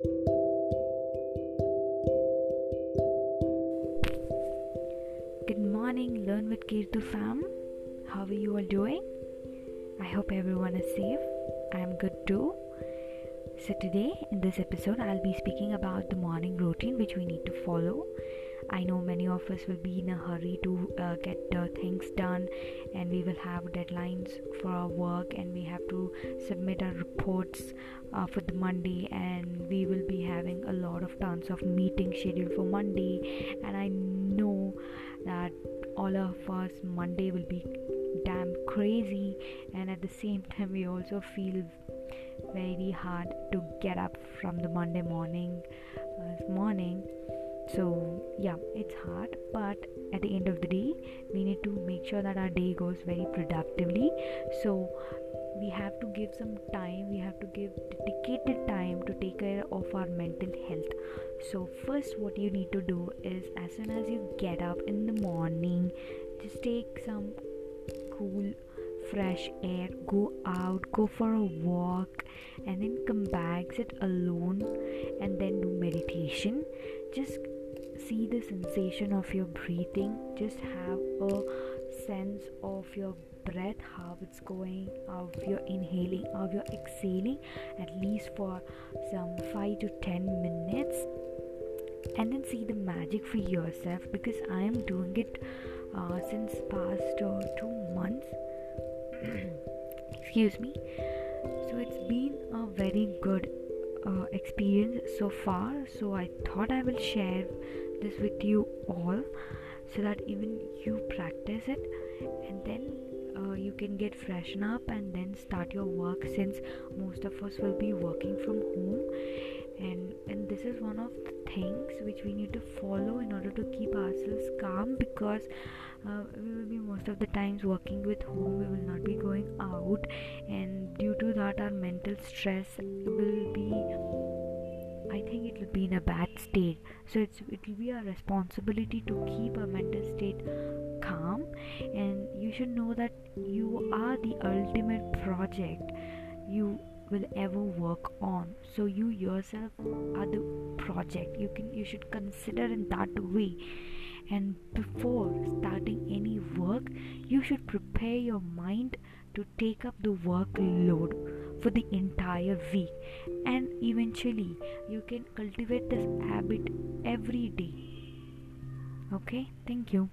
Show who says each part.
Speaker 1: Good morning, Learn with Kirtu fam. How are you all doing? I hope everyone is safe. I am good too. So, today in this episode, I'll be speaking about the morning routine which we need to follow. I know many of us will be in a hurry to uh, get uh, things done, and we will have deadlines for our work, and we have to submit our reports uh, for the Monday, and we will be having a lot of tons of meetings scheduled for Monday. And I know that all of us Monday will be damn crazy, and at the same time, we also feel very hard to get up from the Monday morning uh, morning. So yeah, it's hard, but at the end of the day, we need to make sure that our day goes very productively. So we have to give some time we have to give dedicated time to take care of our mental health so first what you need to do is as soon as you get up in the morning just take some cool fresh air go out go for a walk and then come back sit alone and then do meditation just see the sensation of your breathing just have a sense of your breath how it's going of you're inhaling of you're exhaling at least for some 5 to 10 minutes. And then see the magic for yourself because i am doing it uh, since past uh, two months. Excuse me. So it's been a very good uh, experience so far. So i thought i will share this with you all so that even you practice it and then uh, you can get freshen up and then start your work since most of us will be working from home. And and this is one of the things which we need to follow in order to keep ourselves calm because uh, we will be most of the times working with home we will not be going out and due to that our mental stress will be I think it will be in a bad state. So it's it will be our responsibility to keep our mental state calm, and you should know that you are the ultimate project you will ever work on. So you yourself are the project. You can you should consider in that way. And before starting any work, you should prepare your mind to take up the workload for the entire week. And eventually you can cultivate this habit every day. Okay? Thank you